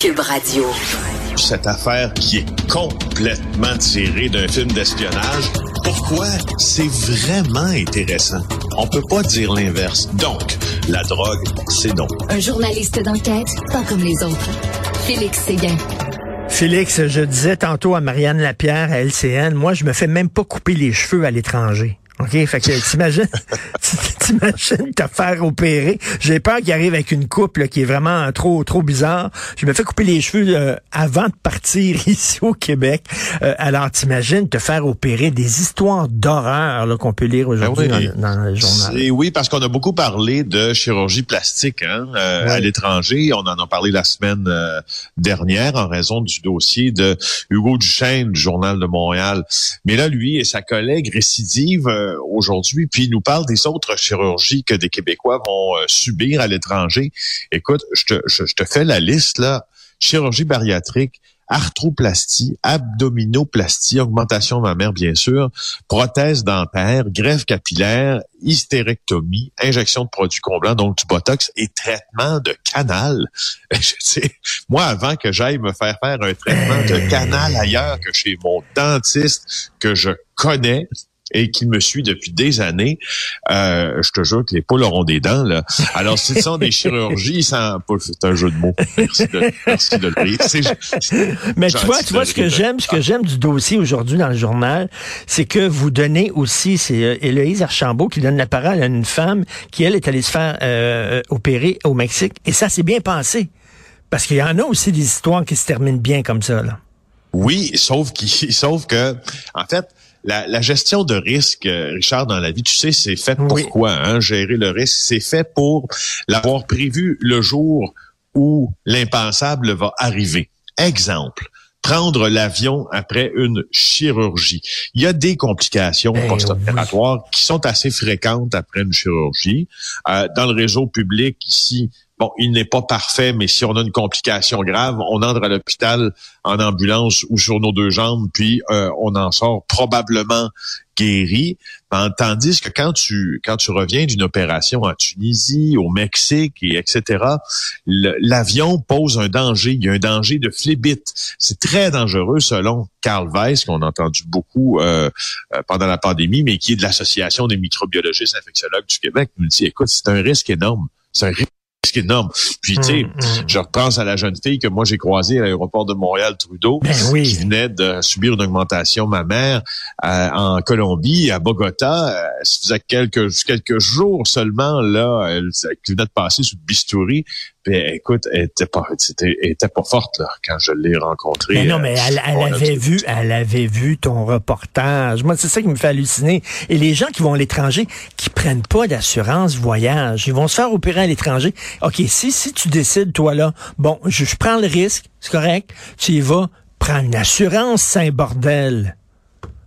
Cube Radio. Cette affaire qui est complètement tirée d'un film d'espionnage. Pourquoi? C'est vraiment intéressant? On peut pas dire l'inverse. Donc, la drogue, c'est non. Un journaliste d'enquête, pas comme les autres. Félix Séguin. Félix, je disais tantôt à Marianne Lapierre à LCN, moi, je me fais même pas couper les cheveux à l'étranger. OK? Fait que t'imagines, t'imagines te faire opérer? J'ai peur qu'il arrive avec une coupe là, qui est vraiment trop trop bizarre. Je me fais couper les cheveux euh, avant de partir ici au Québec. Euh, alors t'imagines te faire opérer des histoires d'horreur qu'on peut lire aujourd'hui Ben oui. dans, dans le journal. Et oui, parce qu'on a beaucoup parlé de chirurgie plastique hein, euh, à l'étranger. On en a parlé la semaine euh, dernière en raison du dossier de Hugo Duchesne du Journal de Montréal. Mais là, lui et sa collègue récidivent euh, aujourd'hui, puis il nous parle des autres chirurgies que des Québécois vont euh, subir à l'étranger. Écoute, je te, je, je te fais la liste là. Chirurgie bariatrique, arthroplastie, abdominoplastie, augmentation mammaire bien sûr, prothèse dentaire, greffe capillaire, hystérectomie, injection de produits comblants, donc du botox et traitement de canal. Je sais, moi, avant que j'aille me faire faire un traitement de canal ailleurs que chez mon dentiste que je connais, et qui me suit depuis des années, euh, je te jure que les poules auront des dents. Là. Alors, si ce sont des chirurgies, sans... c'est un jeu de mots. Merci de, merci de le dire. C'est- c'est- Mais tu vois, tu vois ce que rire. j'aime, ce que j'aime du dossier aujourd'hui dans le journal, c'est que vous donnez aussi, c'est euh, Héloïse Archambault qui donne la parole à une femme qui elle est allée se faire euh, opérer au Mexique, et ça s'est bien passé, parce qu'il y en a aussi des histoires qui se terminent bien comme ça. Là. Oui, sauf, qu'il- sauf que, en fait, la, la gestion de risque, euh, Richard, dans la vie, tu sais, c'est fait Oui. pourquoi, hein, gérer le risque, c'est fait pour l'avoir prévu le jour où l'impensable va arriver. Exemple. Prendre l'avion après une chirurgie. Il y a des complications Ben post-opératoires qui sont assez fréquentes après une chirurgie. Euh, dans le réseau public ici, bon, il n'est pas parfait, mais si on a une complication grave, on entre à l'hôpital en ambulance ou sur nos deux jambes, puis euh, on en sort probablement guéri. Ben, Tandis que quand tu quand tu reviens d'une opération en Tunisie, au Mexique et etc., l'avion pose un danger. Il y a un danger de phlébite. C'est très dangereux selon Carl Weiss, qu'on a entendu beaucoup euh, euh, pendant la pandémie, mais qui est de l'Association des microbiologistes infectiologues du Québec. Il nous dit, écoute, c'est un risque énorme. C'est un risque énorme. Puis, tu sais, Hum, hum. je repense à la jeune fille que moi j'ai croisée à l'aéroport de Montréal Trudeau, Ben oui. qui venait de subir une augmentation mammaire euh, en Colombie, à Bogota. Euh, ça faisait quelques quelques jours seulement là, elle, elle venait de passer sous le bistouri. Puis écoute, elle était pas, c'était, elle était pas forte là quand je l'ai rencontrée. Mais non, Euh, mais elle, elle avait tout- vu, elle avait vu ton reportage. Moi, c'est ça qui me fait halluciner. Et les gens qui vont à l'étranger, qui prennent pas d'assurance voyage, ils vont se faire opérer à l'étranger. OK, si, si tu décides, toi, là, bon, je, je prends le risque, c'est correct, tu y vas, prends une assurance, c'est un bordel.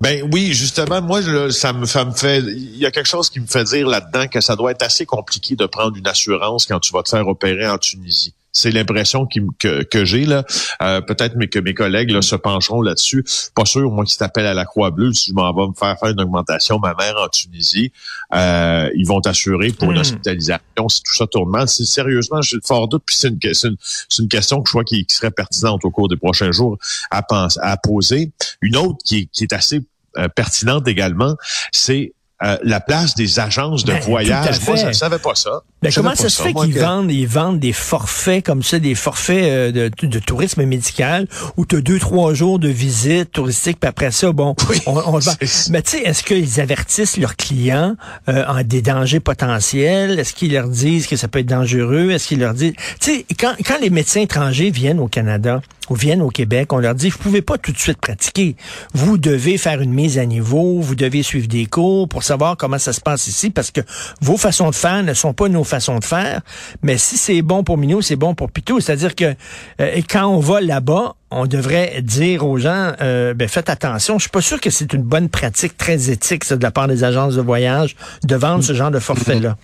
Ben oui, justement, moi, je- ça me, ça me fait, il y a quelque chose qui me fait dire là-dedans que ça doit être assez compliqué de prendre une assurance quand tu vas te faire opérer en Tunisie. C'est l'impression qui que, que j'ai là. Euh, Peut-être que mes collègues là, se pencheront là-dessus. Pas sûr, moi qui t'appelle à la Croix-Bleue, si je m'en vais me faire faire une augmentation mammaire en Tunisie, euh, ils vont t'assurer pour une Hmm. hospitalisation si tout ça tourne mal. C'est sérieusement, j'ai fort doute. Puis c'est une, une, une question que je crois qui, qui serait pertinente au cours des prochains jours à, penser, à poser. Une autre qui, qui est assez euh, pertinente également, c'est euh, la place des agences de Ben, voyage. Moi, je ne savais pas ça. Mais Je savais comment ça se fait qu'ils que- vendent, ils vendent des forfaits comme ça, des forfaits euh, de, de tourisme médical où tu as deux, trois jours de visite touristique, puis après ça, bon, Oui, on, on c'est- Mais tu sais, est-ce qu'ils avertissent leurs clients euh, en des dangers potentiels? Est-ce qu'ils leur disent que ça peut être dangereux? Est-ce qu'ils leur disent... Tu sais, quand, quand les médecins étrangers viennent au Canada ou viennent au Québec, on leur dit, vous pouvez pas tout de suite pratiquer. Vous devez faire une mise à niveau, vous devez suivre des cours pour savoir comment ça se passe ici, parce que vos façons de faire ne sont pas nos façons de faire. Mais si c'est bon pour Minou, c'est bon pour Pitou. C'est-à-dire que euh, quand on va là-bas, on devrait dire aux gens, euh, ben, faites attention. Je suis pas sûr que c'est une bonne pratique très éthique, ça, de la part des agences de voyage, de vendre ce genre de forfait-là.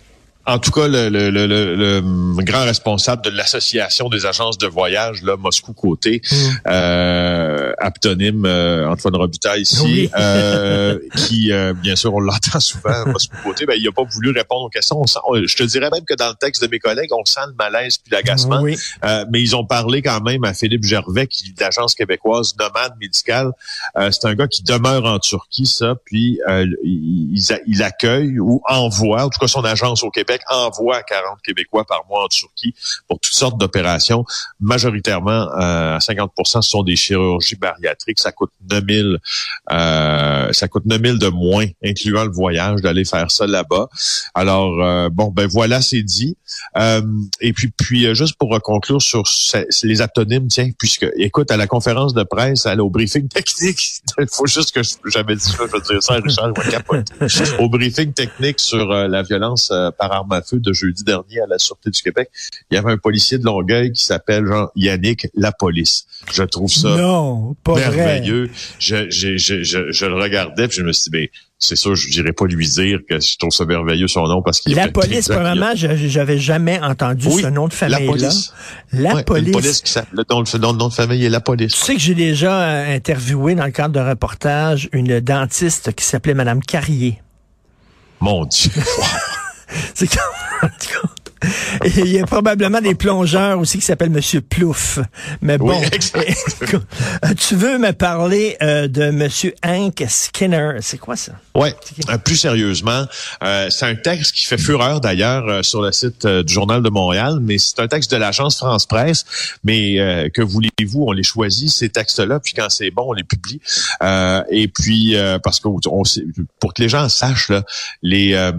En tout cas, le, le- le- le- le grand responsable de l'association des agences de voyage, là, Moscou côté, Mm. euh, aptonyme Antoine Robitaille ici, qui, bien sûr, on l'entend souvent, côté, ben, il n'a pas voulu répondre aux questions. je te dirais même que dans le texte de mes collègues, on sent le malaise puis l'agacement. mais ils ont parlé quand même à Philippe Gervais, qui est l'agence québécoise nomade médicale. c'est un gars qui demeure en Turquie, ça, puis il, il, accueille ou envoie, en tout cas son agence au Québec envoie 40 Québécois par mois en Turquie pour toutes sortes d'opérations. Majoritairement, euh, à 50 ce sont des chirurgies Ça coûte 9000, euh, ça coûte 9000 de moins, incluant le voyage, d'aller faire ça là-bas. Alors, euh, bon, ben voilà, c'est dit. Euh, et puis, puis juste pour conclure sur les aptonymes, tiens, puisque, écoute, à la conférence de presse, à, au briefing technique, il faut juste que j'avais dit ça, je veux dire ça, Richard, Au briefing technique sur la violence par arme à feu de jeudi dernier à la Sûreté du Québec, il y avait un policier de Longueuil qui s'appelle Jean Yannick La Police. Je trouve ça non, pas merveilleux. Je, je, je, je, le regardais puis je me suis dit, ben, c'est sûr, je dirais pas lui dire que je trouve ça merveilleux son nom parce qu'il La police, probablement, j'avais jamais entendu ce nom de famille-là. La police. La police. le, nom, le nom de famille est la police. Tu sais que j'ai déjà euh, interviewé dans le cadre d'un reportage une dentiste qui s'appelait Madame Carrier. Mon Dieu. c'est il y a probablement des plongeurs aussi qui s'appellent Monsieur Plouf. Mais bon, tu veux me parler euh, de Monsieur Hank Skinner? C'est quoi ça? Ouais. Euh, plus sérieusement, euh, c'est un texte qui fait fureur d'ailleurs sur le site du Journal de Montréal, mais c'est un texte de l'agence France Presse. Mais que voulez-vous, on les choisit ces textes-là, puis quand c'est bon, on les publie. et puis parce que on, pour que les gens sachent là, les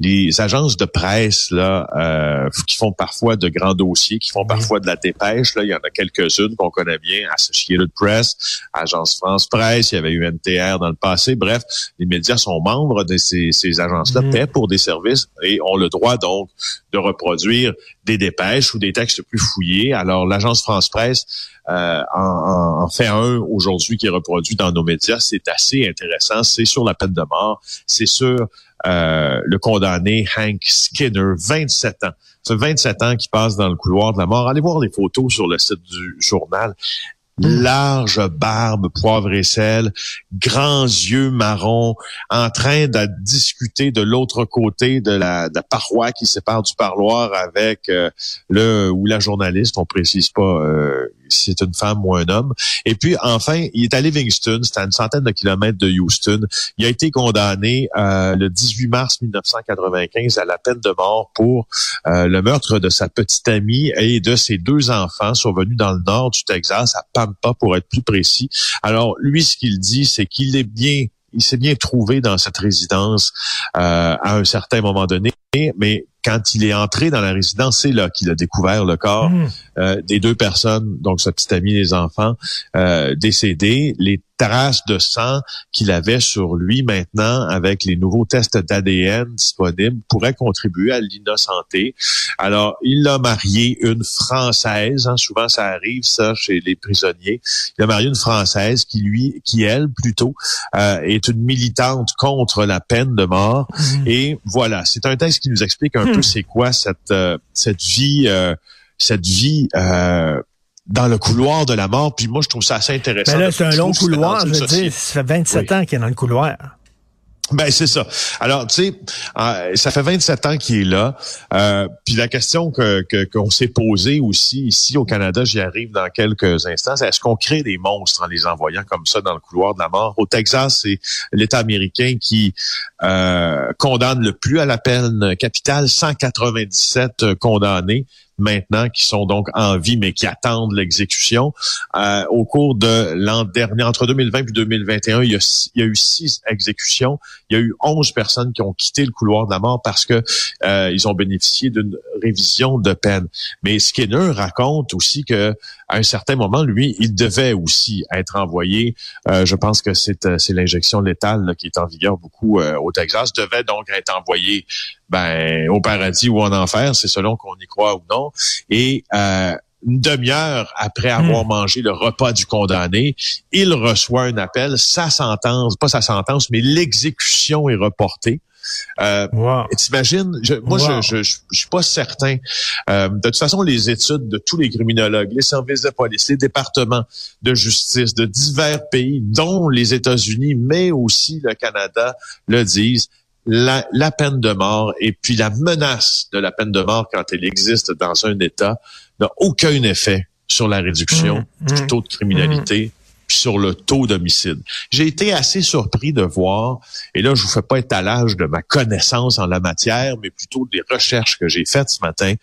les agences de presse là euh, qui font parfois de grands dossiers, qui font parfois de la dépêche. Là, il y en a quelques-unes qu'on connaît bien, Associated Press, Agence France Presse, il y avait eu NTR dans le passé. Bref, les médias sont membres de ces, ces agences-là, mmh. paient pour des services et ont le droit donc de reproduire des dépêches ou des textes plus fouillés. Alors, l'agence France Presse euh, en, en, fait un aujourd'hui qui est reproduit dans nos médias. C'est assez intéressant. C'est sur la peine de mort. C'est sur euh, le condamné Hank Skinner, 27 ans. C'est 27 ans qui passe dans le couloir de la mort. Allez voir les photos sur le site du journal. Mm. Large barbe, poivre et sel, grands yeux marrons, en train de discuter de l'autre côté de la, paroi qui sépare du parloir avec euh, le ou la journaliste, on précise pas euh, si c'est une femme ou un homme. Et puis enfin, il est à Livingston, c'est à une centaine de kilomètres de Houston. Il a été condamné euh, le 18 mars 1995 à la peine de mort pour le meurtre de sa petite amie et de ses deux enfants survenus dans le nord du Texas à Pam pas pour être plus précis. Alors, lui, ce qu'il dit, c'est qu'il est bien il s'est bien trouvé dans cette résidence euh, à un certain moment donné, mais quand il est entré dans la résidence, c'est là qu'il a découvert le corps mmh. euh, des deux personnes, donc sa petite amie et les enfants, euh, décédés. Les traces de sang qu'il avait sur lui maintenant avec les nouveaux tests d'ADN disponibles pourraient contribuer à l'innocenté. Alors, il a marié une Française, hein, souvent ça arrive ça chez les prisonniers. Il a marié une Française qui lui, qui elle plutôt, euh, est une militante contre la peine de mort. Mmh. Et voilà, c'est un texte qui nous explique un peu hmm. c'est quoi cette euh, cette vie euh, cette vie euh, dans le couloir de la mort. Puis moi, je trouve ça assez intéressant. Mais là, c'est un long couloir. Je veux dire, ça fait 27 ans qu'il est dans le couloir. Ben c'est ça. Alors tu sais, euh, ça fait 27 ans qu'il est là. Euh, puis la question que qu'on s'est posée aussi ici au Canada, j'y arrive dans quelques instants, est-ce qu'on crée des monstres en les envoyant comme ça dans le couloir de la mort? Au Texas, c'est l'État américain qui euh, condamne le plus à la peine capitale, 197 condamnés maintenant qui sont donc en vie mais qui attendent l'exécution. Euh, au cours de l'an dernier, entre 2020 et 2021, il y, a, il y a eu six exécutions. Il y a eu onze personnes qui ont quitté le couloir de la mort parce que euh, ils ont bénéficié d'une révision de peine. Mais Skinner raconte aussi que à un certain moment, lui, il devait aussi être envoyé. Euh, je pense que c'est c'est l'injection létale qui est en vigueur beaucoup au Texas, devait donc être envoyé ben au paradis ou en enfer, c'est selon qu'on y croit ou non. Et euh, une demi-heure après avoir hmm. mangé le repas du condamné, il reçoit un appel, sa sentence, pas sa sentence, mais l'exécution est reportée. Euh, wow. T'imagines, je, moi, Wow. je, je, je, je suis pas certain. Euh, de toute façon, les études de tous les criminologues, les services de police, les départements de justice de divers pays, dont les États-Unis, mais aussi le Canada, le disent. La, la peine de mort et puis la menace de la peine de mort quand elle existe dans un État n'a aucun effet sur la réduction Mmh, du mmh, taux de criminalité puis sur le taux d'homicide. J'ai été assez surpris de voir, et là je vous fais pas étalage de ma connaissance en la matière, mais plutôt des recherches que j'ai faites ce matin.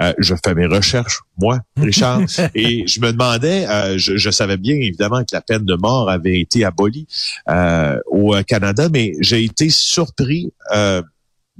Euh, je fais mes recherches, moi, Richard, et je me demandais, euh, je, je savais bien évidemment que la peine de mort avait été abolie euh, au Canada, mais j'ai été surpris.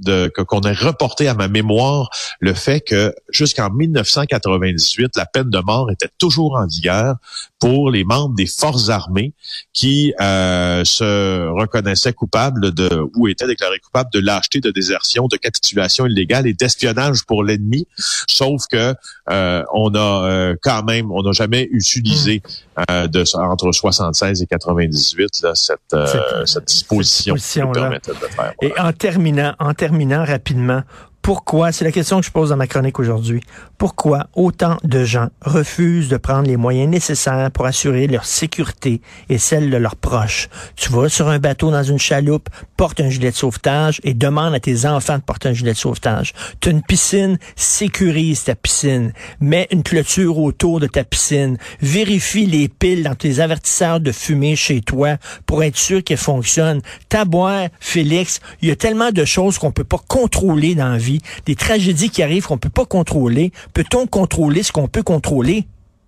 De, qu'on ait reporté à ma mémoire le fait que jusqu'en 1998, la peine de mort était toujours en vigueur pour les membres des forces armées qui euh, se reconnaissaient coupables de ou étaient déclarés coupables de lâcheté, de désertion, de capitulation illégale et d'espionnage pour l'ennemi. Sauf que euh, on a euh, quand même, on n'a jamais utilisé euh, de entre 76 et 98 là, cette, euh, Cette- cette disposition qui disposition-là. permettait de le faire. Et en terminant, en terminant rapidement, pourquoi, c'est la question que je pose dans ma chronique aujourd'hui, pourquoi autant de gens refusent de prendre les moyens nécessaires pour assurer leur sécurité et celle de leurs proches? Tu vas sur un bateau dans une chaloupe, porte un gilet de sauvetage et demande à tes enfants de porter un gilet de sauvetage. Tu as une piscine, sécurise ta piscine. Mets une clôture autour de ta piscine. Vérifie les piles dans tes avertisseurs de fumée chez toi pour être sûr qu'elles fonctionnent. Taboire, Félix, il y a tellement de choses qu'on peut pas contrôler dans la vie, des tragédies qui arrivent qu'on peut pas contrôler. Peut-on contrôler ce qu'on peut contrôler?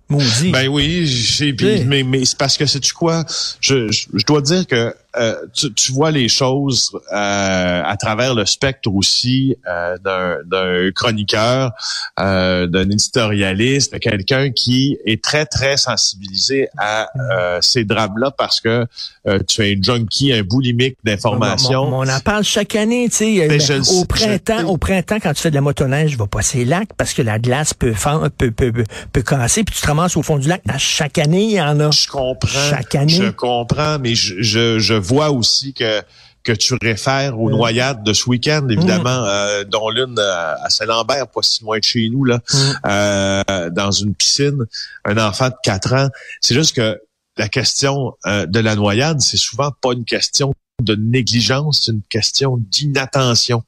Maudit. Ben oui, j'ai, mais, mais c'est parce que c'est tu quoi? Je, je, je dois dire que euh, tu, tu vois les choses euh, à travers le spectre aussi euh, d'un, chroniqueur, euh, d'un éditorialiste, de quelqu'un qui est très très sensibilisé à euh, ces drames-là parce que euh, tu es un junkie, un boulimique d'informations. On, en parle chaque année, tu sais. Ben, je au printemps, au printemps, quand tu fais de la motoneige, je vais passer lacs parce que la glace peut, fendre- peut, peut, peut, peut casser, puis tu te ramasses au fond du lac. À chaque année, il y en a. Je comprends. Chaque année. Je comprends, mais je, je, je vois aussi que que tu réfères aux Mm. noyades de ce week-end, évidemment, euh, dont l'une euh, à Saint-Lambert, pas si loin de chez nous, là, Mm. euh, dans une piscine, un enfant de 4 ans. C'est juste que la question de la noyade, c'est souvent pas une question de négligence, c'est une question d'inattention.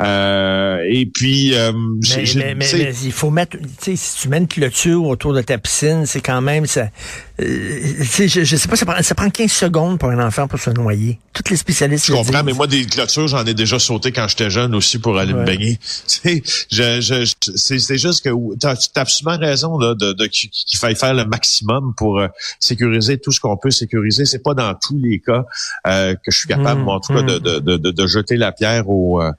Euh, et puis, euh, Mais, mais- mais- il faut mettre, tu sais, si tu mets une clôture autour de ta piscine, c'est quand même, ça, je, je sais pas, ça prend, ça prend 15 secondes pour un enfant pour se noyer. Toutes les spécialistes Je comprends, mais moi, des clôtures, j'en ai déjà sauté quand j'étais jeune aussi pour aller Ouais. me baigner. Je, je, c'est, juste que tu as, absolument raison là, de, de, qu'il faille faire le maximum pour euh, sécuriser tout ce qu'on peut sécuriser. C'est pas dans tous les cas euh, que je suis capable, Mm, en tout cas, de, mm. de, de, de, de jeter la pierre aux, euh,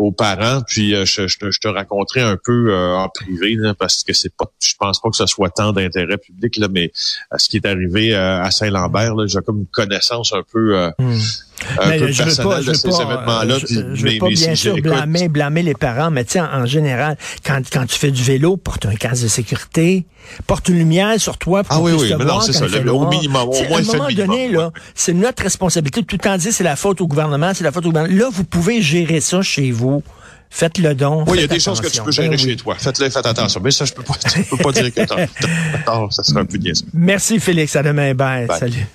aux parents. Puis euh, je, je, te, je te raconterai un peu euh, en privé là, parce que c'est pas, je pense pas que ce soit tant d'intérêt public là, mais euh, ce qui est arrivé euh, à Saint-Lambert, j'ai comme une connaissance un peu euh, Hmm. Un peu je pas, je de veux ces pas, événements-là. je, veux bien sûr blâmer, blâmer les parents, mais sais, en, général, quand, quand tu fais du vélo, porte un casque de sécurité, porte une lumière sur toi pour Ah oui, oui, mais non, c'est ça, au minimum, au moins, à un moment donné, là, c'est notre responsabilité. Tout le temps dit, c'est la faute au gouvernement, c'est la faute au gouvernement. Là, vous pouvez gérer ça chez vous. Faites le don. Oui, il y a des choses que tu peux gérer Ben oui. chez toi. Faites-le, faites attention. Mais ça, je peux pas, je peux pas dire que t'as. Ça serait un peu niaiseux. Merci, Félix. À demain. Bye. Bye. Salut.